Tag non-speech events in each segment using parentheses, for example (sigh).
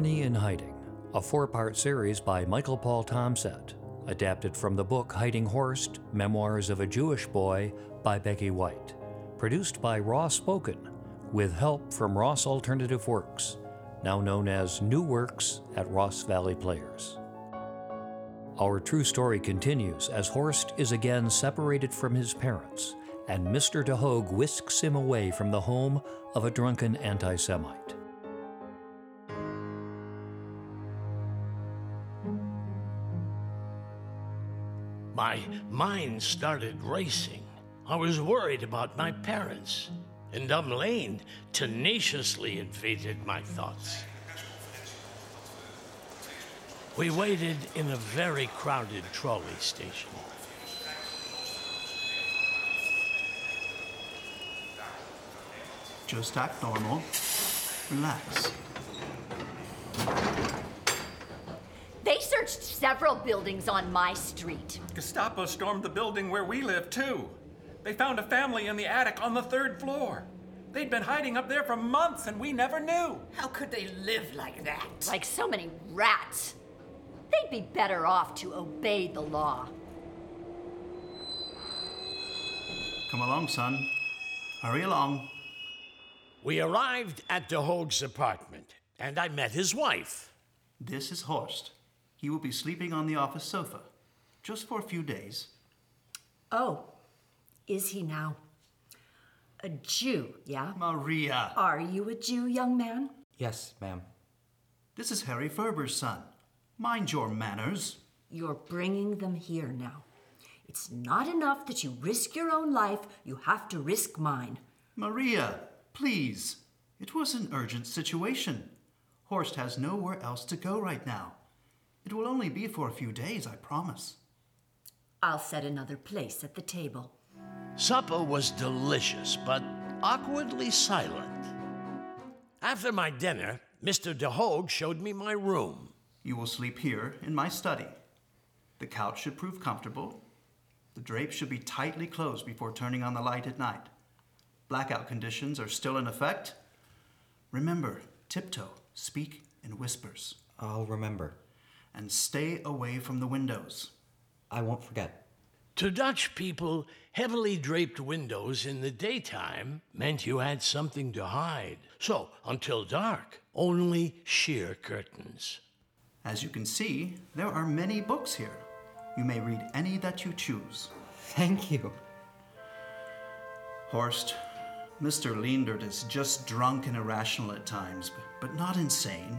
Harmony in Hiding, a four part series by Michael Paul Tomset, adapted from the book Hiding Horst Memoirs of a Jewish Boy by Becky White, produced by Raw Spoken, with help from Ross Alternative Works, now known as New Works at Ross Valley Players. Our true story continues as Horst is again separated from his parents, and Mr. DeHogue whisks him away from the home of a drunken anti Semite. Mind started racing. I was worried about my parents, and Dumb Lane tenaciously invaded my thoughts. We waited in a very crowded trolley station. Just act normal. Relax. They searched several buildings on my street. Gestapo stormed the building where we live, too. They found a family in the attic on the third floor. They'd been hiding up there for months and we never knew. How could they live like that? Like so many rats. They'd be better off to obey the law. Come along, son. Hurry along. We arrived at DeHoog's apartment, and I met his wife. This is Horst. He will be sleeping on the office sofa. Just for a few days. Oh, is he now? A Jew, yeah? Maria. Are you a Jew, young man? Yes, ma'am. This is Harry Ferber's son. Mind your manners. You're bringing them here now. It's not enough that you risk your own life, you have to risk mine. Maria, please. It was an urgent situation. Horst has nowhere else to go right now. It will only be for a few days, I promise. I'll set another place at the table. Supper was delicious, but awkwardly silent. After my dinner, Mr. DeHoog showed me my room. You will sleep here in my study. The couch should prove comfortable. The drapes should be tightly closed before turning on the light at night. Blackout conditions are still in effect. Remember, tiptoe, speak in whispers, I'll remember. And stay away from the windows. I won't forget. To Dutch people, heavily draped windows in the daytime meant you had something to hide. So, until dark, only sheer curtains. As you can see, there are many books here. You may read any that you choose. Thank you. Horst, Mr. Leendert is just drunk and irrational at times, but, but not insane.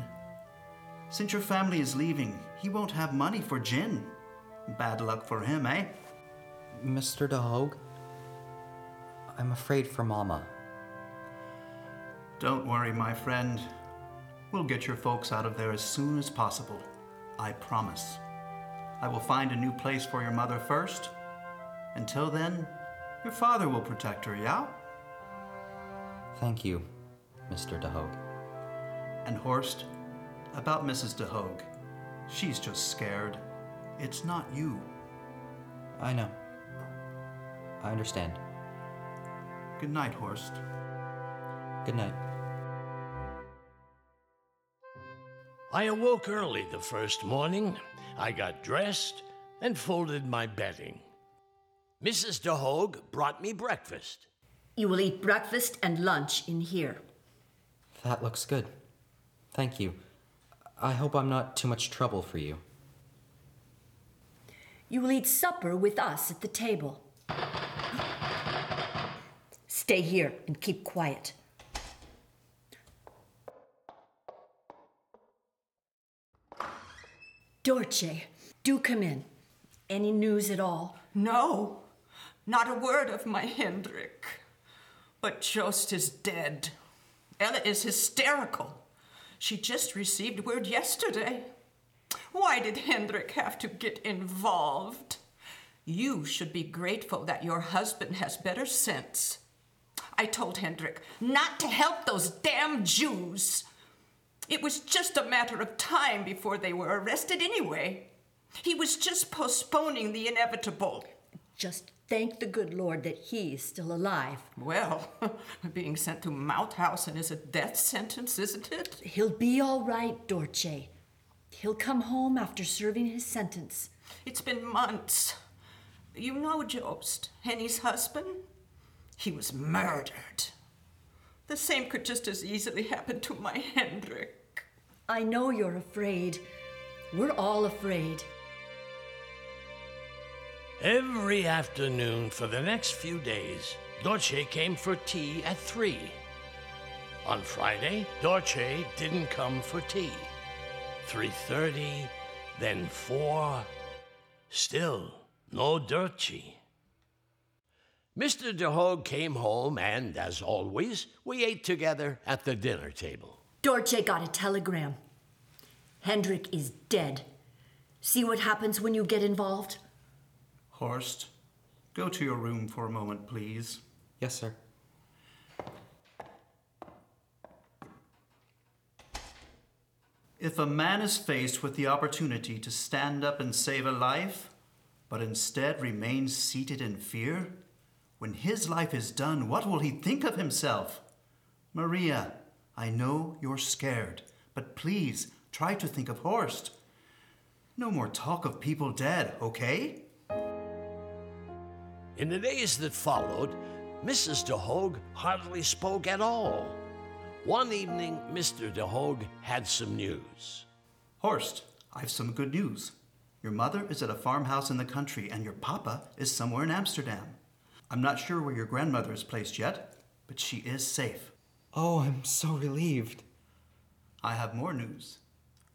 Since your family is leaving, he won't have money for gin. Bad luck for him, eh? Mr. DeHogue, I'm afraid for Mama. Don't worry, my friend. We'll get your folks out of there as soon as possible. I promise. I will find a new place for your mother first. Until then, your father will protect her, yeah? Thank you, Mr. DeHogue. And Horst, about Mrs. DeHogue. She's just scared. It's not you. I know. I understand. Good night, Horst. Good night. I awoke early the first morning. I got dressed and folded my bedding. Mrs. DeHogue brought me breakfast. You will eat breakfast and lunch in here. That looks good. Thank you. I hope I'm not too much trouble for you. You will eat supper with us at the table. Stay here and keep quiet. Dorche, do come in. Any news at all? No, not a word of my Hendrik. But Jost is dead. Ella is hysterical. She just received word yesterday. Why did Hendrik have to get involved? You should be grateful that your husband has better sense. I told Hendrik not to help those damn Jews. It was just a matter of time before they were arrested anyway. He was just postponing the inevitable. Just thank the good Lord that he's still alive. Well, (laughs) being sent to Mauthausen is a death sentence, isn't it? He'll be all right, Dorche. He'll come home after serving his sentence. It's been months. You know Jost, Henny's husband? He was murdered. The same could just as easily happen to my Hendrik. I know you're afraid. We're all afraid. Every afternoon for the next few days, Dorche came for tea at 3. On Friday, Dorche didn't come for tea. 3.30, then 4. Still, no Dorche. Mr. De Hoog came home, and as always, we ate together at the dinner table. Dorche got a telegram. Hendrik is dead. See what happens when you get involved? Horst, go to your room for a moment, please. Yes, sir. If a man is faced with the opportunity to stand up and save a life, but instead remains seated in fear, when his life is done, what will he think of himself? Maria, I know you're scared, but please try to think of Horst. No more talk of people dead, okay? In the days that followed, Mrs. De Hoog hardly spoke at all. One evening, Mr. De Hoog had some news. Horst, I've some good news. Your mother is at a farmhouse in the country, and your papa is somewhere in Amsterdam. I'm not sure where your grandmother is placed yet, but she is safe. Oh, I'm so relieved. I have more news.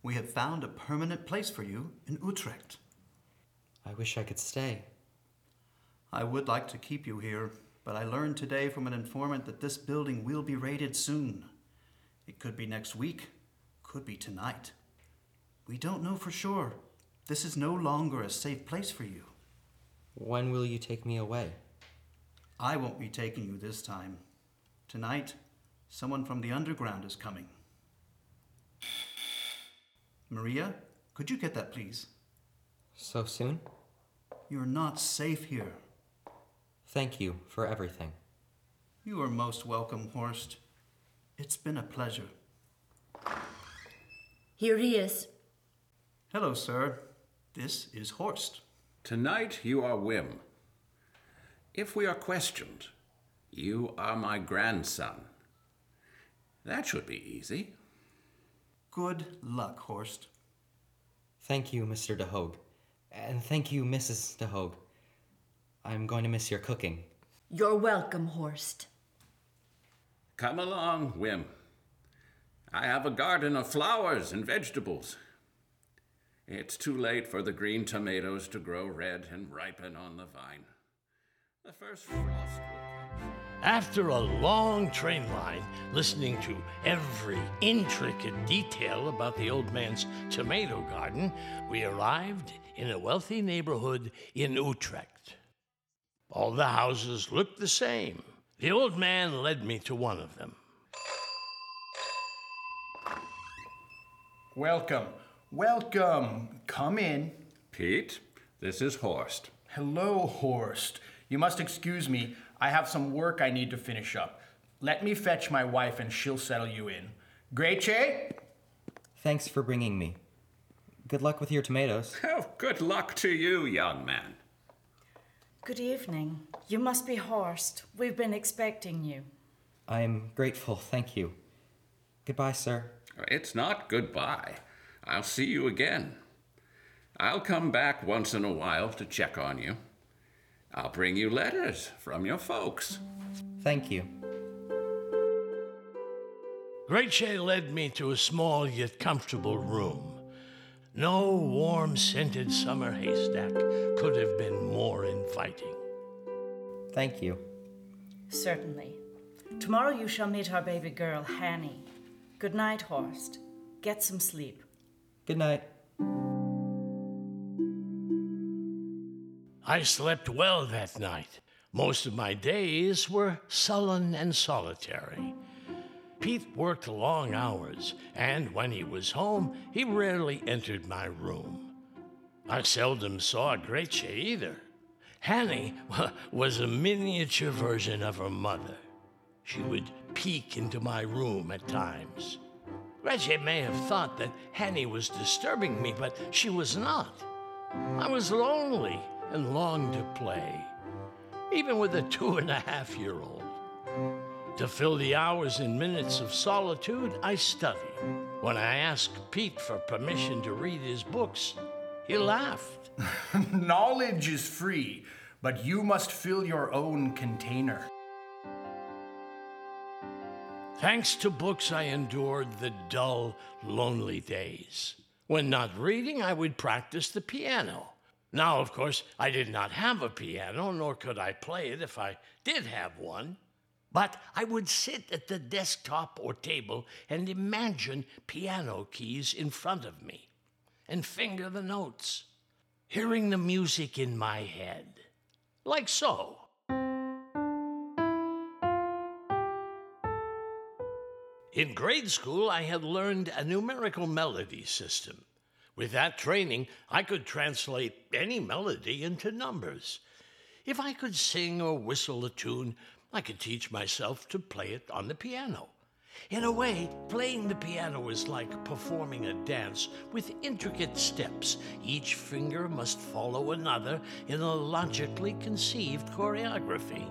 We have found a permanent place for you in Utrecht. I wish I could stay. I would like to keep you here, but I learned today from an informant that this building will be raided soon. It could be next week, could be tonight. We don't know for sure. This is no longer a safe place for you. When will you take me away? I won't be taking you this time. Tonight, someone from the underground is coming. Maria, could you get that, please? So soon? You're not safe here. Thank you for everything. You are most welcome, Horst. It's been a pleasure. Here he is. Hello, sir. This is Horst. Tonight you are Wim. If we are questioned, you are my grandson. That should be easy. Good luck, Horst. Thank you, Mr. De Hoog. And thank you, Mrs. De Hoog. I'm going to miss your cooking. You're welcome, Horst. Come along, Wim. I have a garden of flowers and vegetables. It's too late for the green tomatoes to grow red and ripen on the vine. The first frost. After a long train line, listening to every intricate detail about the old man's tomato garden, we arrived in a wealthy neighborhood in Utrecht. All the houses looked the same. The old man led me to one of them. Welcome. Welcome. Come in. Pete, this is Horst. Hello, Horst. You must excuse me. I have some work I need to finish up. Let me fetch my wife and she'll settle you in. Grace? Thanks for bringing me. Good luck with your tomatoes. Oh, good luck to you, young man. Good evening. You must be Horst. We've been expecting you. I'm grateful, thank you. Goodbye, sir. It's not goodbye. I'll see you again. I'll come back once in a while to check on you. I'll bring you letters from your folks. Thank you. Grace led me to a small yet comfortable room. No warm scented summer haystack could have been more inviting. Thank you. Certainly. Tomorrow you shall meet our baby girl, Hanny. Good night, Horst. Get some sleep. Good night. I slept well that night. Most of my days were sullen and solitary. Pete worked long hours, and when he was home, he rarely entered my room. I seldom saw Grace either. Hanny (laughs) was a miniature version of her mother. She would peek into my room at times. Gretchen may have thought that Hanny was disturbing me, but she was not. I was lonely and longed to play, even with a two and a half year old. To fill the hours and minutes of solitude, I studied. When I asked Pete for permission to read his books, he laughed. (laughs) Knowledge is free, but you must fill your own container. Thanks to books, I endured the dull, lonely days. When not reading, I would practice the piano. Now, of course, I did not have a piano, nor could I play it if I did have one. But I would sit at the desktop or table and imagine piano keys in front of me and finger the notes, hearing the music in my head, like so. In grade school, I had learned a numerical melody system. With that training, I could translate any melody into numbers. If I could sing or whistle a tune, I could teach myself to play it on the piano. In a way, playing the piano is like performing a dance with intricate steps. Each finger must follow another in a logically conceived choreography.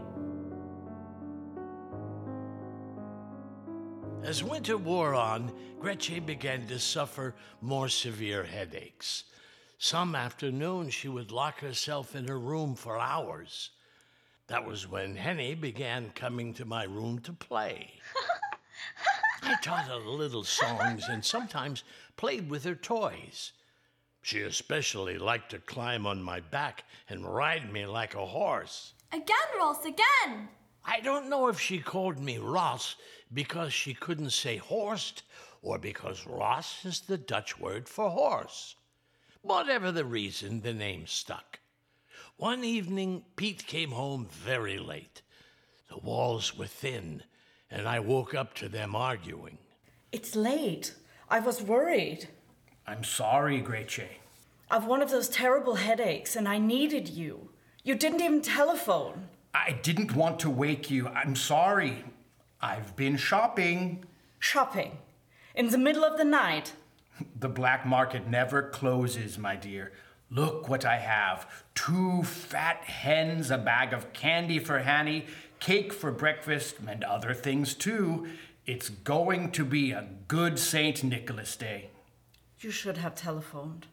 As winter wore on, Gretchen began to suffer more severe headaches. Some afternoons she would lock herself in her room for hours. That was when Henny began coming to my room to play. (laughs) I taught her little songs and sometimes played with her toys. She especially liked to climb on my back and ride me like a horse. Again, Ross, again! I don't know if she called me Ross because she couldn't say Horst or because Ross is the Dutch word for horse. Whatever the reason, the name stuck. One evening, Pete came home very late. The walls were thin, and I woke up to them arguing. It's late. I was worried. I'm sorry, Gretchen. I've one of those terrible headaches, and I needed you. You didn't even telephone. I didn't want to wake you. I'm sorry. I've been shopping. Shopping? In the middle of the night? The black market never closes, my dear. Look what I have two fat hens, a bag of candy for Hanny, cake for breakfast, and other things too. It's going to be a good St. Nicholas Day. You should have telephoned.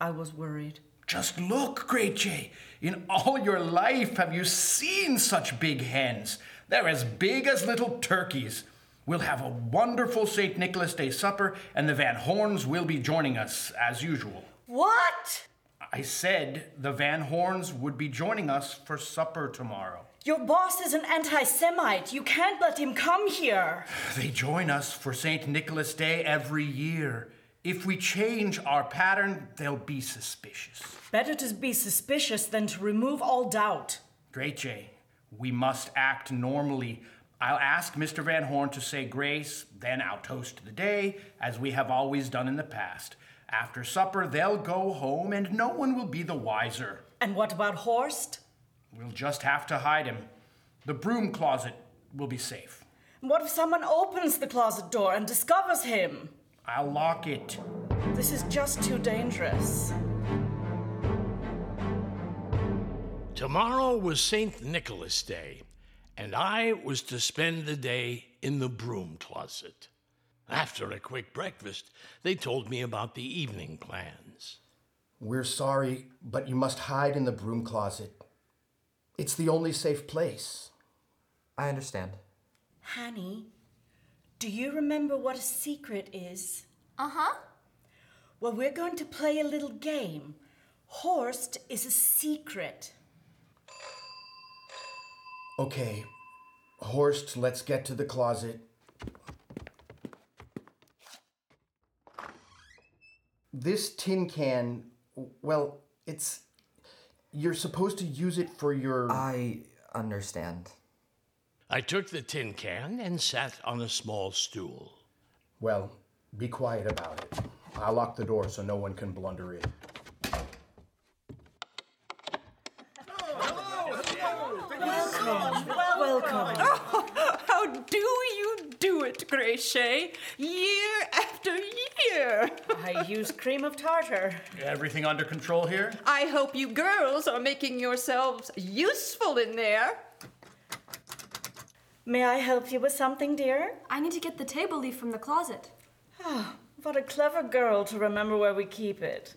I was worried. Just look, Great J. In all your life, have you seen such big hens? They're as big as little turkeys. We'll have a wonderful St. Nicholas Day supper, and the Van Horns will be joining us as usual. What? I said the Van Horns would be joining us for supper tomorrow. Your boss is an anti Semite. You can't let him come here. (sighs) They join us for St. Nicholas Day every year. If we change our pattern, they'll be suspicious. Better to be suspicious than to remove all doubt. Great, Jay. We must act normally. I'll ask Mr. Van Horn to say grace, then I'll toast the day, as we have always done in the past. After supper, they'll go home, and no one will be the wiser. And what about Horst? We'll just have to hide him. The broom closet will be safe. What if someone opens the closet door and discovers him? I'll lock it. This is just too dangerous. Tomorrow was St. Nicholas Day, and I was to spend the day in the broom closet. After a quick breakfast, they told me about the evening plans. We're sorry, but you must hide in the broom closet. It's the only safe place. I understand. Hanny, do you remember what a secret is? Uh huh. Well, we're going to play a little game. Horst is a secret. Okay, Horst, let's get to the closet. this tin can, well, it's you're supposed to use it for your. I understand. I took the tin can and sat on a small stool. Well, be quiet about it. I'll lock the door so no one can blunder in. Welcome. Welcome. (laughs) Oh, how do you do it, Grace Shea? Year after year. I use cream of tartar. Everything under control here? I hope you girls are making yourselves useful in there. May I help you with something, dear? I need to get the table leaf from the closet. Ah, what a clever girl to remember where we keep it.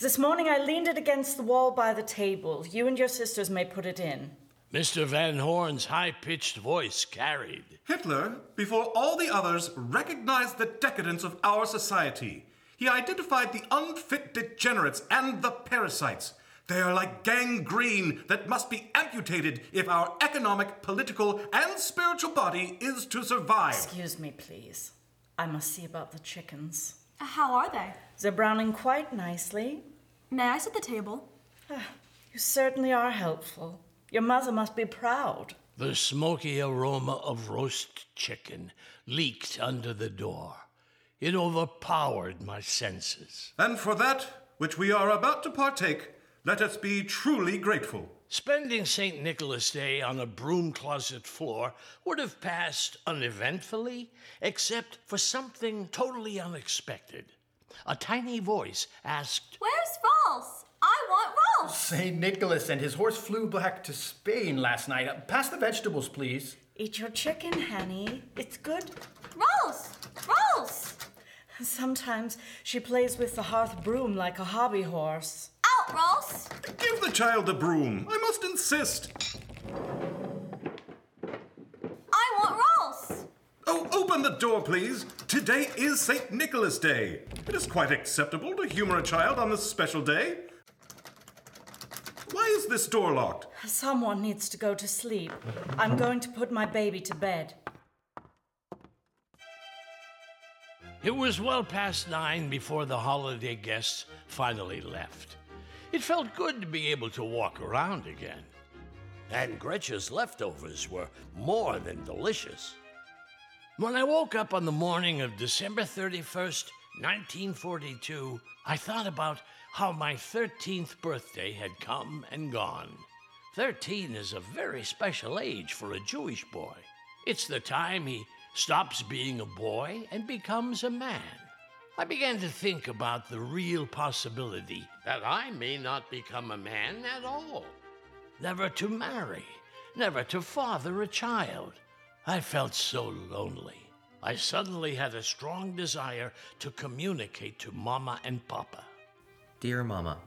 This morning I leaned it against the wall by the table. You and your sisters may put it in. Mr. Van Horn's high pitched voice carried. Hitler, before all the others, recognized the decadence of our society. He identified the unfit degenerates and the parasites. They are like gangrene that must be amputated if our economic, political, and spiritual body is to survive. Excuse me, please. I must see about the chickens. Uh, How are they? They're browning quite nicely. May I set the table? You certainly are helpful. Your mother must be proud. The smoky aroma of roast chicken leaked under the door. It overpowered my senses. And for that which we are about to partake, let us be truly grateful. Spending St. Nicholas Day on a broom closet floor would have passed uneventfully, except for something totally unexpected. A tiny voice asked, Where's Ross? I want Ross! St. Nicholas and his horse flew back to Spain last night. Uh, Pass the vegetables, please. Eat your chicken, honey. It's good. Ross! Ross! Sometimes she plays with the hearth broom like a hobby horse. Out, Ross! Give the child a broom. I must insist. I want Ross! Oh, open the door, please. Today is St. Nicholas Day. It is quite acceptable to humor a child on this special day. Why is this door locked? Someone needs to go to sleep. I'm going to put my baby to bed. It was well past nine before the holiday guests finally left. It felt good to be able to walk around again. And Gretchen's leftovers were more than delicious. When I woke up on the morning of December 31st, 1942, I thought about how my 13th birthday had come and gone. 13 is a very special age for a Jewish boy. It's the time he stops being a boy and becomes a man. I began to think about the real possibility that I may not become a man at all. Never to marry, never to father a child. I felt so lonely. I suddenly had a strong desire to communicate to Mama and Papa. Dear Mama,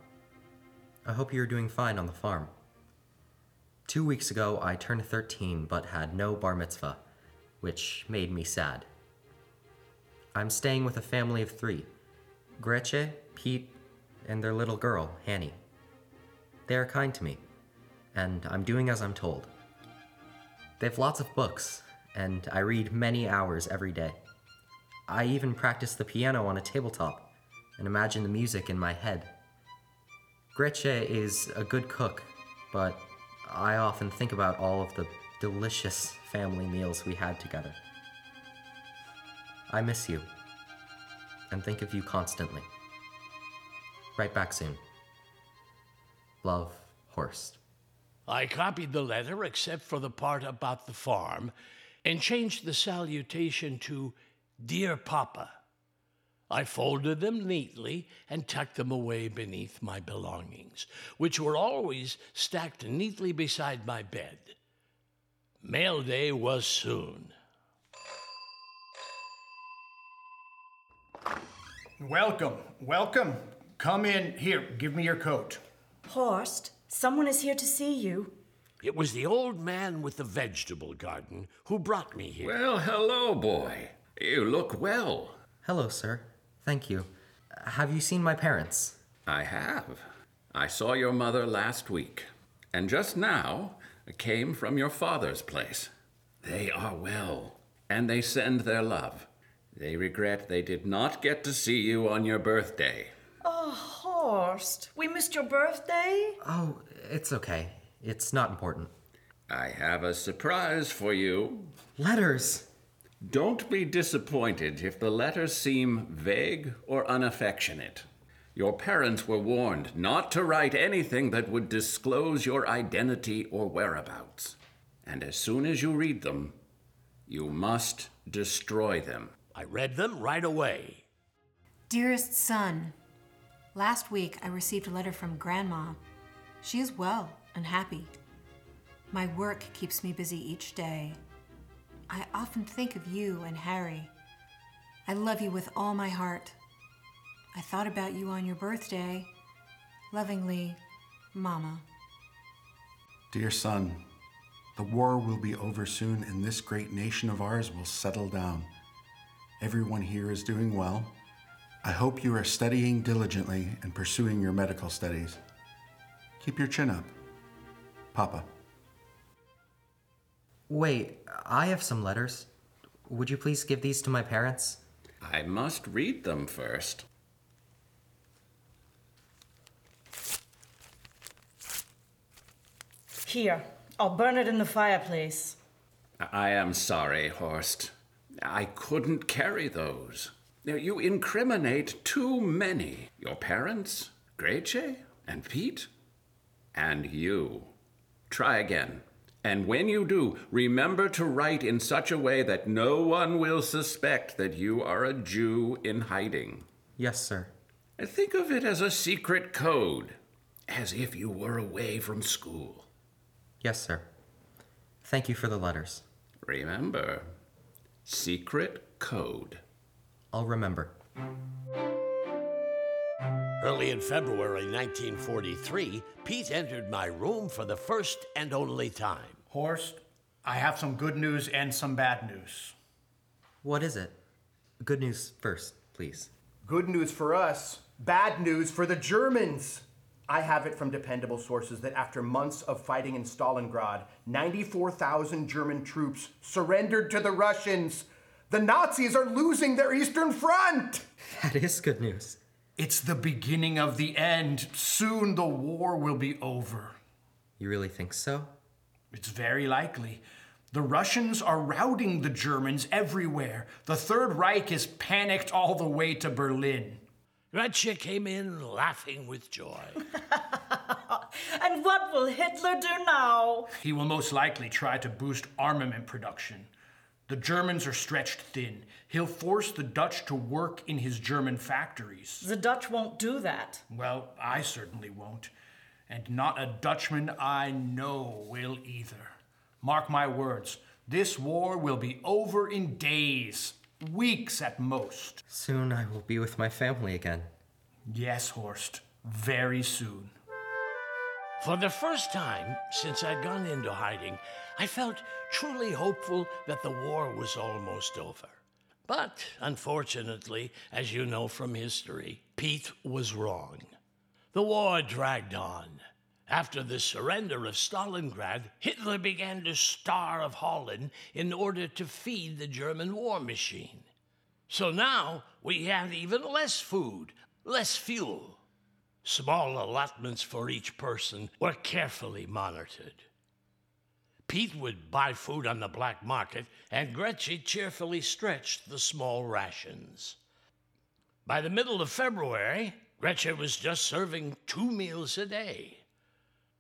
I hope you're doing fine on the farm. Two weeks ago, I turned 13 but had no bar mitzvah, which made me sad. I'm staying with a family of three Gretche, Pete, and their little girl, Hanny. They are kind to me, and I'm doing as I'm told. They have lots of books, and I read many hours every day. I even practice the piano on a tabletop and imagine the music in my head. Gretche is a good cook, but I often think about all of the delicious family meals we had together. I miss you and think of you constantly. Write back soon. Love, Horst. I copied the letter except for the part about the farm and changed the salutation to Dear Papa. I folded them neatly and tucked them away beneath my belongings, which were always stacked neatly beside my bed. Mail day was soon. Welcome, welcome. Come in. Here, give me your coat. Horst, someone is here to see you. It was the old man with the vegetable garden who brought me here. Well, hello, boy. You look well. Hello, sir. Thank you. Have you seen my parents? I have. I saw your mother last week, and just now came from your father's place. They are well, and they send their love. They regret they did not get to see you on your birthday. Oh, Horst, we missed your birthday? Oh, it's okay. It's not important. I have a surprise for you. Letters! Don't be disappointed if the letters seem vague or unaffectionate. Your parents were warned not to write anything that would disclose your identity or whereabouts. And as soon as you read them, You must destroy them. I read them right away. Dearest son, last week I received a letter from Grandma. She is well and happy. My work keeps me busy each day. Often think of you and Harry. I love you with all my heart. I thought about you on your birthday. Lovingly, Mama. Dear son, the war will be over soon and this great nation of ours will settle down. Everyone here is doing well. I hope you are studying diligently and pursuing your medical studies. Keep your chin up. Papa. Wait, I have some letters. Would you please give these to my parents? I must read them first. Here, I'll burn it in the fireplace. I am sorry, Horst. I couldn't carry those. You incriminate too many. Your parents, Grace, and Pete, and you. Try again. And when you do, remember to write in such a way that no one will suspect that you are a Jew in hiding. Yes, sir. And think of it as a secret code, as if you were away from school. Yes, sir. Thank you for the letters. Remember, secret code. I'll remember. Early in February 1943, Pete entered my room for the first and only time. Horst, I have some good news and some bad news. What is it? Good news first, please. Good news for us, bad news for the Germans. I have it from dependable sources that after months of fighting in Stalingrad, 94,000 German troops surrendered to the Russians. The Nazis are losing their Eastern Front! That is good news. It's the beginning of the end. Soon the war will be over. You really think so? It's very likely. The Russians are routing the Germans everywhere. The Third Reich is panicked all the way to Berlin. Gretchen came in laughing with joy. (laughs) And what will Hitler do now? He will most likely try to boost armament production. The Germans are stretched thin. He'll force the Dutch to work in his German factories. The Dutch won't do that. Well, I certainly won't. And not a Dutchman I know will either. Mark my words, this war will be over in days, weeks at most. Soon I will be with my family again. Yes, Horst, very soon. For the first time since I'd gone into hiding, I felt truly hopeful that the war was almost over. But unfortunately, as you know from history, Pete was wrong. The war dragged on. After the surrender of Stalingrad, Hitler began to starve Holland in order to feed the German war machine. So now we had even less food, less fuel. Small allotments for each person were carefully monitored. Pete would buy food on the black market, and Gretchen cheerfully stretched the small rations. By the middle of February, Gretchen was just serving two meals a day.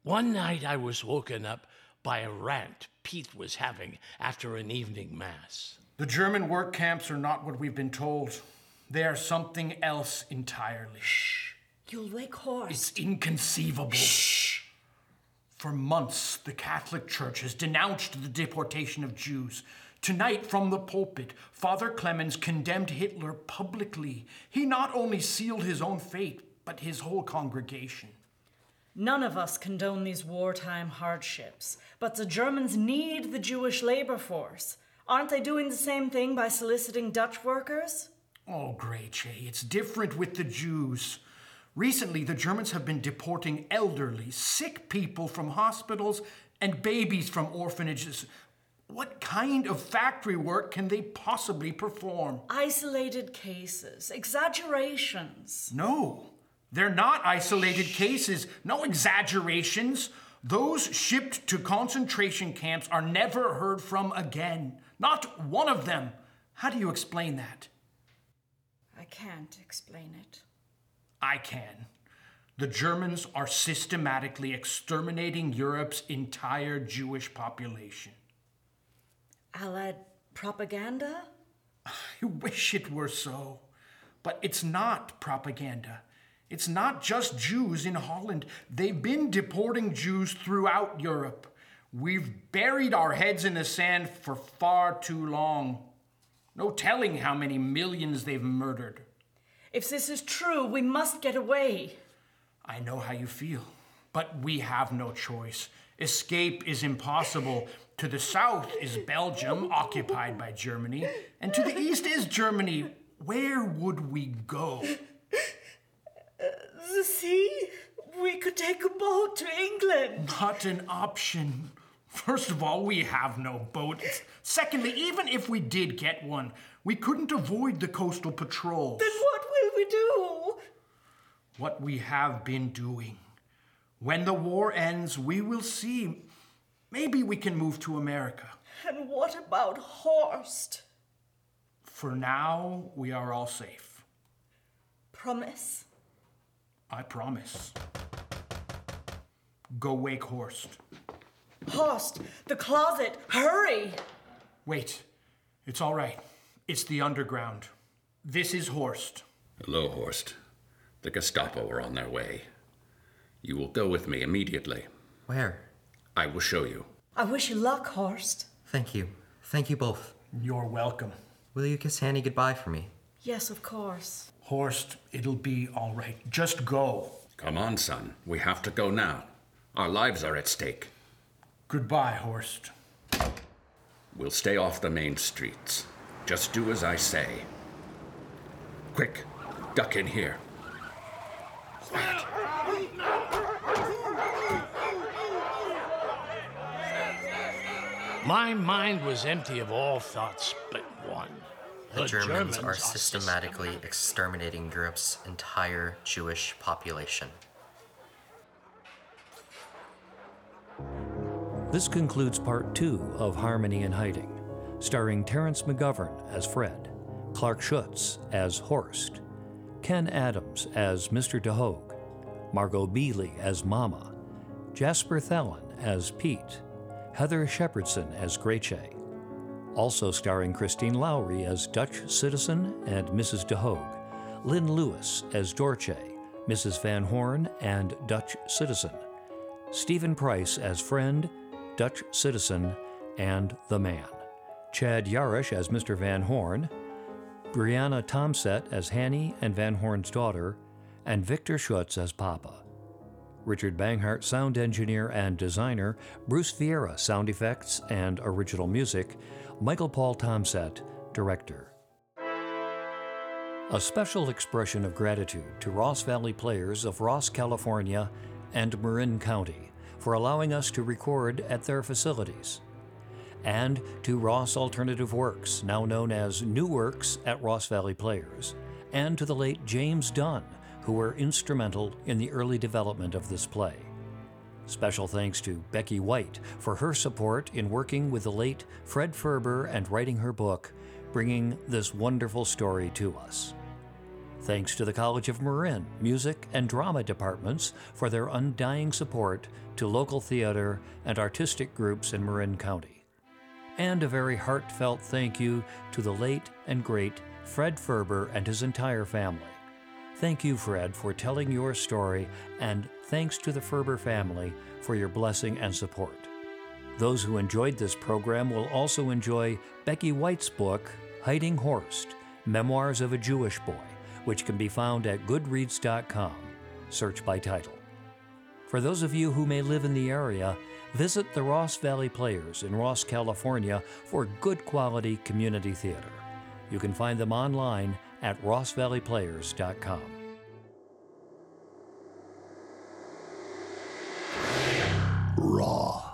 One night I was woken up by a rant Pete was having after an evening mass. The German work camps are not what we've been told. They are something else entirely. Shh. You'll wake Horst. It's inconceivable. Shh. For months, the Catholic Church has denounced the deportation of Jews. Tonight, from the pulpit, Father Clemens condemned Hitler publicly. He not only sealed his own fate, but his whole congregation. None of us condone these wartime hardships, but the Germans need the Jewish labor force. Aren't they doing the same thing by soliciting Dutch workers? Oh, Grace, it's different with the Jews. Recently, the Germans have been deporting elderly, sick people from hospitals and babies from orphanages. What kind of factory work can they possibly perform? Isolated cases, exaggerations. No, they're not isolated cases, no exaggerations. Those shipped to concentration camps are never heard from again. Not one of them. How do you explain that? I can't explain it. I can. The Germans are systematically exterminating Europe's entire Jewish population. I'll Propaganda? (laughs) I wish it were so. But it's not propaganda. It's not just Jews in Holland. They've been deporting Jews throughout Europe. We've buried our heads in the sand for far too long. No telling how many millions they've murdered. If this is true, we must get away. I know how you feel, but we have no choice. Escape is impossible. To the south is Belgium, occupied by Germany, and to the east is Germany. Where would we go? The sea? We could take a boat to England. Not an option. First of all, we have no boat. Secondly, even if we did get one, we couldn't avoid the coastal patrol. Then what we do? What we have been doing. When the war ends, we will see. Maybe we can move to America. And what about Horst? For now, we are all safe. Promise? I promise. Go wake Horst. Horst, the closet, hurry! Wait, it's all right. It's the underground. This is Horst. Hello, Horst. The Gestapo are on their way. You will go with me immediately. Where? I will show you. I wish you luck, Horst. Thank you. Thank you both. You're welcome. Will you kiss Hanny goodbye for me? Yes, of course. Horst, it'll be all right. Just go. Come on, son. We have to go now. Our lives are at stake. Goodbye, Horst. We'll stay off the main streets. Just do as I say. Quick, duck in here. My mind was empty of all thoughts but one. The, Germans, are systematically exterminating Europe's entire Jewish population. This concludes part two of Harmony in Hiding, starring Terence McGovern as Fred, Clark Schutz as Horst, Ken Adams as Mr. DeHogue, Margot Beely as Mama, Jasper Thelen as Pete, Heather Shepardson as Grace, also starring Christine Lowry as Dutch citizen and Mrs. DeHogue, Lynn Lewis as Dorche, Mrs. Van Horn and Dutch citizen, Stephen Price as friend, Dutch citizen, and the man, Chad Yarish as Mr. Van Horn, Brianna Tomset as Hanny and Van Horn's daughter, and Victor Schutz as Papa. Richard Banghart, sound engineer and designer, Bruce Vieira, sound effects and original music, Michael Paul Tomset, director. A special expression of gratitude to Ross Valley Players of Ross, California and Marin County for allowing us to record at their facilities. And to Ross Alternative Works, now known as New Works at Ross Valley Players, and to the late James Dunn, who were instrumental in the early development of this play. Special thanks to Becky White for her support in working with the late Fred Ferber and writing her book, bringing this wonderful story to us. Thanks to the College of Marin Music and Drama departments for their undying support to local theater and artistic groups in Marin County. And a very heartfelt thank you to the late and great Fred Ferber and his entire family. Thank you, Fred, for telling your story, and thanks to the Ferber family for your blessing and support. Those who enjoyed this program will also enjoy Becky White's book, Hiding Horst Memoirs of a Jewish Boy, which can be found at goodreads.com. Search by title. For those of you who may live in the area, visit the Ross Valley Players in Ross, California for good quality community theater. You can find them online at rossvalleyplayers.com. Raw.